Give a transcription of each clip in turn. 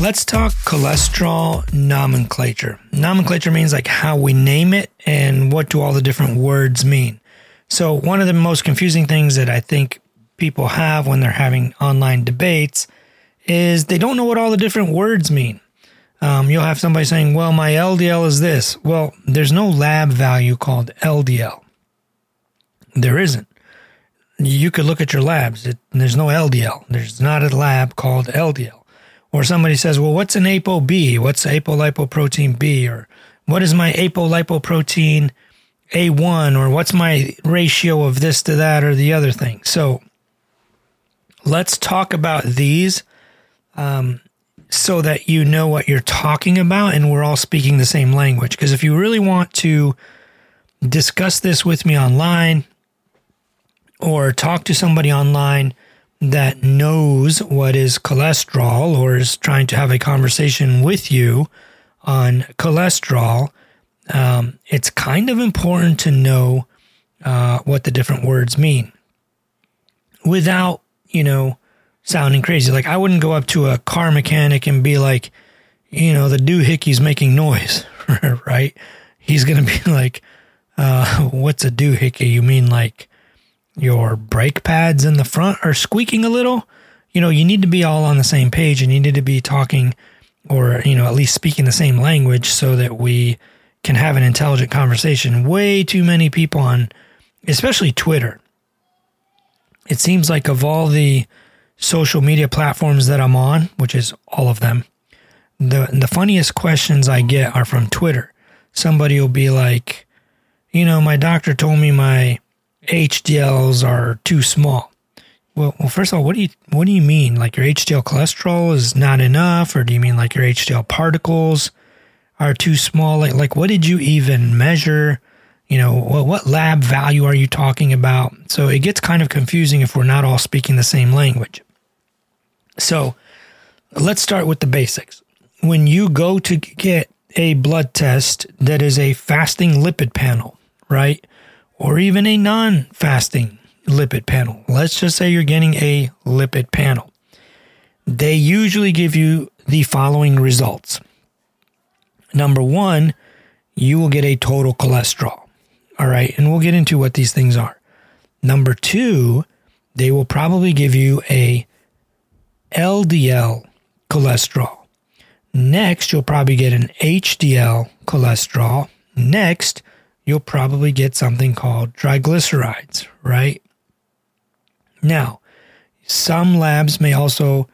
Let's talk cholesterol nomenclature. Nomenclature means like how we name it and what do all the different words mean. So, one of the most confusing things that I think people have when they're having online debates is they don't know what all the different words mean. Um, you'll have somebody saying, well, my LDL is this. Well, there's no lab value called LDL. There isn't. You could look at your labs. It, there's no LDL. There's not a lab called LDL. Or somebody says, well, what's an ApoB? What's apolipoprotein B? Or what is my apolipoprotein A1? Or what's my ratio of this to that or the other thing? So let's talk about these um, so that you know what you're talking about and we're all speaking the same language. Because if you really want to discuss this with me online or talk to somebody online that knows what is cholesterol or is trying to have a conversation with you on cholesterol, um, it's kind of important to know uh, what the different words mean without, you know, sounding crazy. Like I wouldn't go up to a car mechanic and be like, you know, the doohickey's making noise, right? He's gonna be like, uh, "What's a doohickey? You mean like your brake pads in the front are squeaking a little?" You know, you need to be all on the same page, and you need to be talking, or you know, at least speaking the same language, so that we can have an intelligent conversation. Way too many people on, especially Twitter. It seems like of all the social media platforms that I'm on, which is all of them, the the funniest questions I get are from Twitter. Somebody will be like, you know, my doctor told me my HDLs are too small. Well, well, first of all, what do you what do you mean? Like your HDL cholesterol is not enough, or do you mean like your HDL particles are too small? Like, like what did you even measure? You know, what, what lab value are you talking about? So it gets kind of confusing if we're not all speaking the same language. So let's start with the basics. When you go to get a blood test that is a fasting lipid panel, right? Or even a non fasting lipid panel. Let's just say you're getting a lipid panel. They usually give you the following results. Number one, you will get a total cholesterol. All right. And we'll get into what these things are. Number two, they will probably give you a LDL cholesterol. Next, you'll probably get an HDL cholesterol. Next, you'll probably get something called triglycerides, right? Now, some labs may also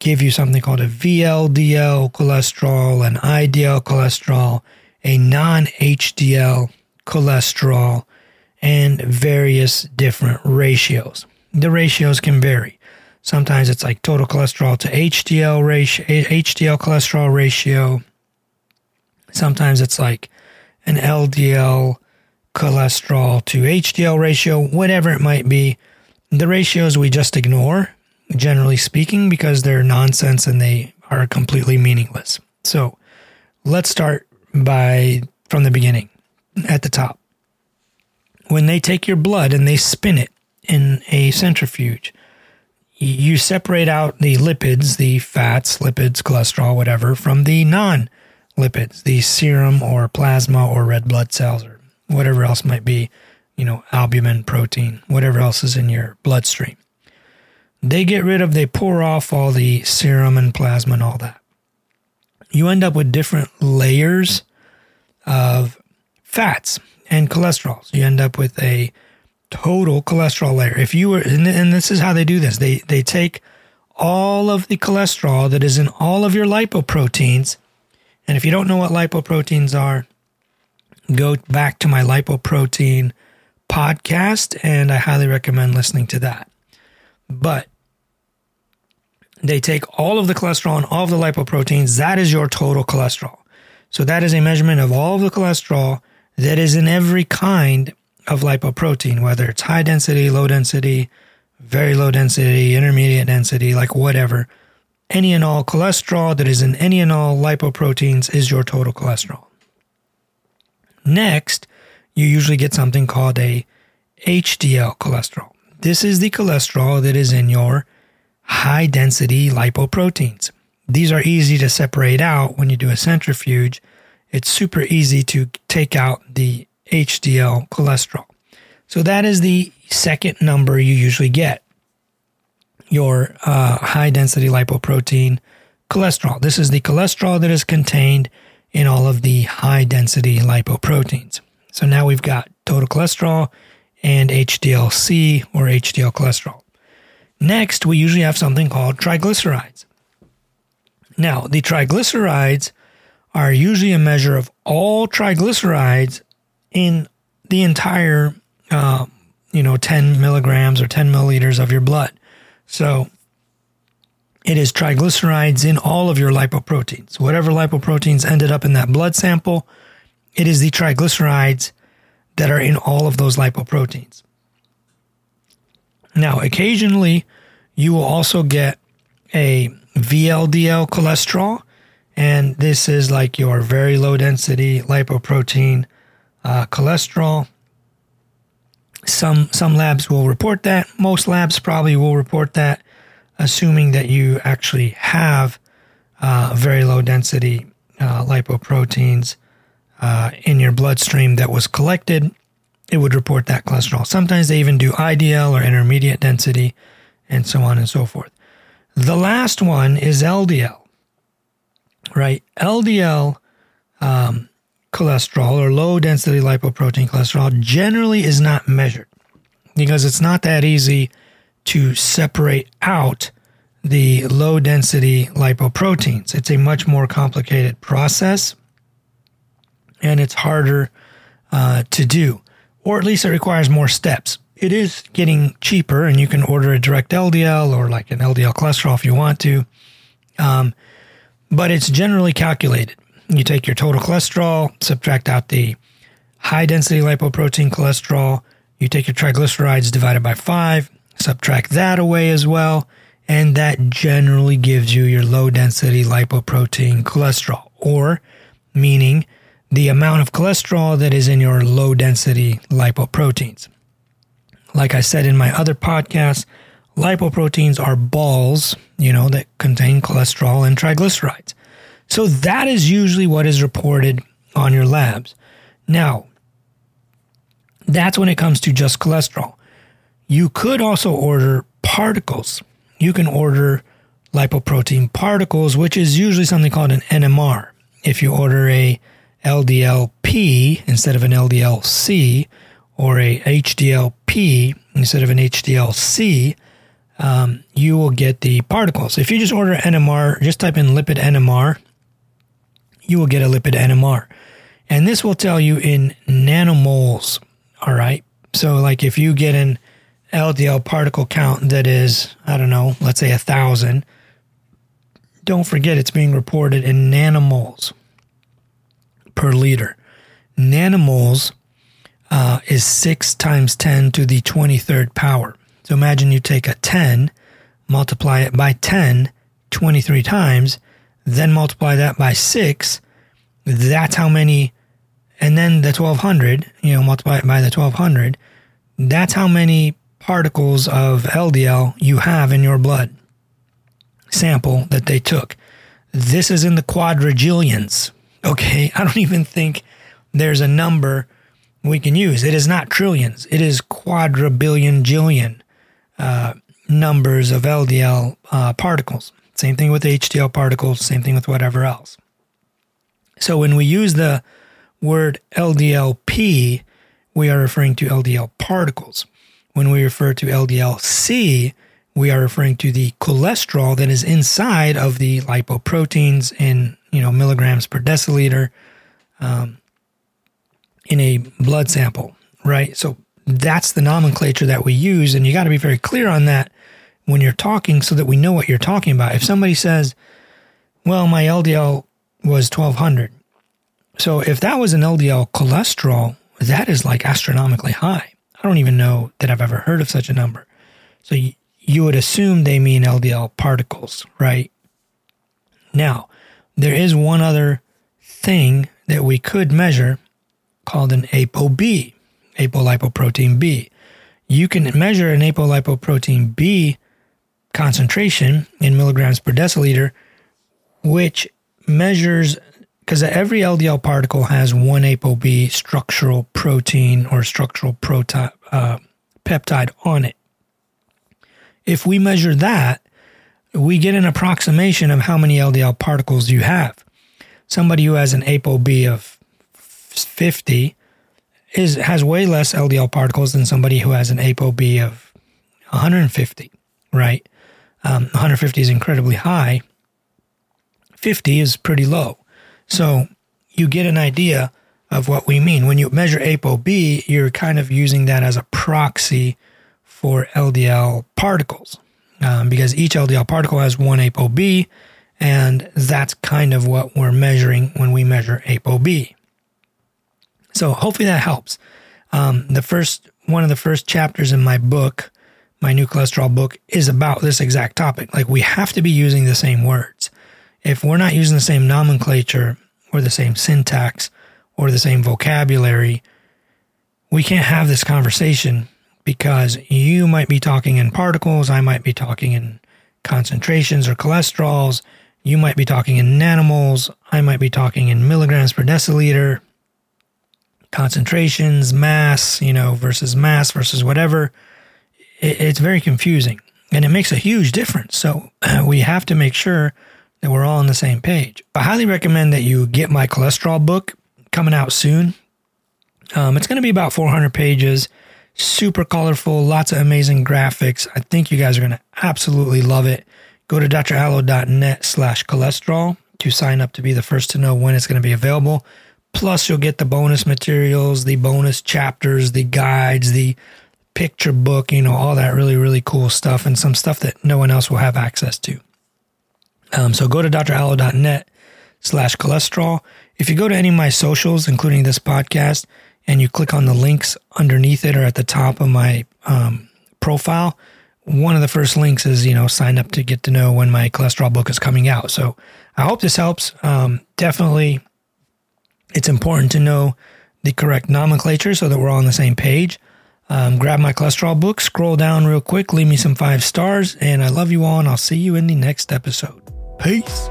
give you something called a VLDL cholesterol, an IDL cholesterol, a non HDL cholesterol, and various different ratios. The ratios can vary. Sometimes it's like total cholesterol to HDL ratio, HDL cholesterol ratio. Sometimes it's like an LDL cholesterol to HDL ratio, whatever it might be. The ratios we just ignore, generally speaking, because they're nonsense and they are completely meaningless. So let's start by from the beginning at the top. When they take your blood and they spin it in a centrifuge, you separate out the lipids, the fats, lipids, cholesterol, whatever, from the non lipids, the serum or plasma or red blood cells or whatever else might be, you know, albumin, protein, whatever else is in your bloodstream. They get rid of, they pour off all the serum and plasma and all that. You end up with different layers of fats and cholesterols. You end up with a total cholesterol layer. If you were, and, and this is how they do this, they, they take all of the cholesterol that is in all of your lipoproteins. And if you don't know what lipoproteins are, go back to my lipoprotein podcast, and I highly recommend listening to that. But they take all of the cholesterol and all of the lipoproteins. That is your total cholesterol. So that is a measurement of all of the cholesterol that is in every kind of lipoprotein, whether it's high density, low density, very low density, intermediate density, like whatever. Any and all cholesterol that is in any and all lipoproteins is your total cholesterol. Next, you usually get something called a HDL cholesterol. This is the cholesterol that is in your high density lipoproteins. these are easy to separate out when you do a centrifuge. It's super easy to take out the HDL cholesterol. So that is the second number you usually get your uh, high density lipoprotein cholesterol. This is the cholesterol that is contained in all of the high density lipoproteins. So now we've got total cholesterol and HDL-C or HDL cholesterol. Next, we usually have something called triglycerides. Now, the triglycerides are usually a measure of all triglycerides in the entire, uh, you know, 10 milligrams or 10 milliliters of your blood. So it is triglycerides in all of your lipoproteins. Whatever lipoproteins ended up in that blood sample, it is the triglycerides that are in all of those lipoproteins. Now, occasionally, you will also get a VLDL cholesterol, and this is like your very low density lipoprotein uh, cholesterol. Some some labs will report that. Most labs probably will report that, assuming that you actually have uh, very low density uh, lipoproteins uh, in your bloodstream that was collected. It would report that cholesterol. Sometimes they even do IDL or intermediate density, and so on and so forth. The last one is LDL, right? LDL um, cholesterol or low density lipoprotein cholesterol generally is not measured because it's not that easy to separate out the low density lipoproteins. It's a much more complicated process and it's harder uh, to do, or at least it requires more steps. It is getting cheaper, and you can order a direct LDL or like an LDL cholesterol if you want to. Um, but it's generally calculated. You take your total cholesterol, subtract out the high density lipoprotein cholesterol. You take your triglycerides divided by five, subtract that away as well. And that generally gives you your low density lipoprotein cholesterol, or meaning the amount of cholesterol that is in your low density lipoproteins. Like I said in my other podcast, lipoproteins are balls, you know, that contain cholesterol and triglycerides. So that is usually what is reported on your labs. Now, that's when it comes to just cholesterol. You could also order particles. You can order lipoprotein particles, which is usually something called an NMR. If you order a LDLP instead of an LDLC or a HDLP instead of an HDLC, um, you will get the particles. If you just order NMR, just type in lipid NMR, you will get a lipid NMR. And this will tell you in nanomoles. All right. So, like if you get an LDL particle count that is, I don't know, let's say a thousand, don't forget it's being reported in nanomoles per liter. Nanomoles uh, is 6 times 10 to the 23rd power. So imagine you take a 10, multiply it by 10 23 times, then multiply that by 6. That's how many, and then the 1200, you know, multiply it by the 1200. That's how many particles of LDL you have in your blood sample that they took. This is in the quadrillions. Okay, I don't even think there's a number we can use. It is not trillions, it is quadrillion jillion uh, numbers of LDL uh, particles. Same thing with HDL particles, same thing with whatever else. So when we use the word LDLP, we are referring to LDL particles. When we refer to LDLC, we are referring to the cholesterol that is inside of the lipoproteins in you know milligrams per deciliter um, in a blood sample, right? So that's the nomenclature that we use, and you got to be very clear on that when you're talking, so that we know what you're talking about. If somebody says, "Well, my LDL was 1200," so if that was an LDL cholesterol, that is like astronomically high. I don't even know that I've ever heard of such a number. So you, you would assume they mean LDL particles, right? Now, there is one other thing that we could measure called an ApoB, apolipoprotein B. You can measure an apolipoprotein B concentration in milligrams per deciliter which measures because every LDL particle has one ApoB structural protein or structural uh, peptide on it. If we measure that, we get an approximation of how many LDL particles you have. Somebody who has an ApoB of 50 is has way less LDL particles than somebody who has an ApoB of 150, right? Um, 150 is incredibly high. 50 is pretty low. So you get an idea of what we mean. When you measure ApoB, you're kind of using that as a proxy for LDL particles um, because each LDL particle has one ApoB, and that's kind of what we're measuring when we measure ApoB. So hopefully that helps. Um, the first one of the first chapters in my book, my new cholesterol book, is about this exact topic. Like we have to be using the same words. If we're not using the same nomenclature or the same syntax or the same vocabulary, we can't have this conversation because you might be talking in particles, I might be talking in concentrations or cholesterols, you might be talking in nanomoles, I might be talking in milligrams per deciliter, concentrations, mass, you know, versus mass versus whatever. It's very confusing and it makes a huge difference. So we have to make sure that we're all on the same page. I highly recommend that you get my cholesterol book coming out soon. Um, it's going to be about 400 pages, super colorful, lots of amazing graphics. I think you guys are going to absolutely love it. Go to dralo.net slash cholesterol to sign up to be the first to know when it's going to be available. Plus, you'll get the bonus materials, the bonus chapters, the guides, the picture book, you know, all that really, really cool stuff and some stuff that no one else will have access to. Um, so go to dralo.net slash cholesterol. If you go to any of my socials, including this podcast, and you click on the links underneath it or at the top of my um, profile, one of the first links is, you know, sign up to get to know when my cholesterol book is coming out. So I hope this helps. Um, definitely it's important to know the correct nomenclature so that we're all on the same page. Um, grab my cholesterol book, scroll down real quick, leave me some five stars, and I love you all, and I'll see you in the next episode. Peace.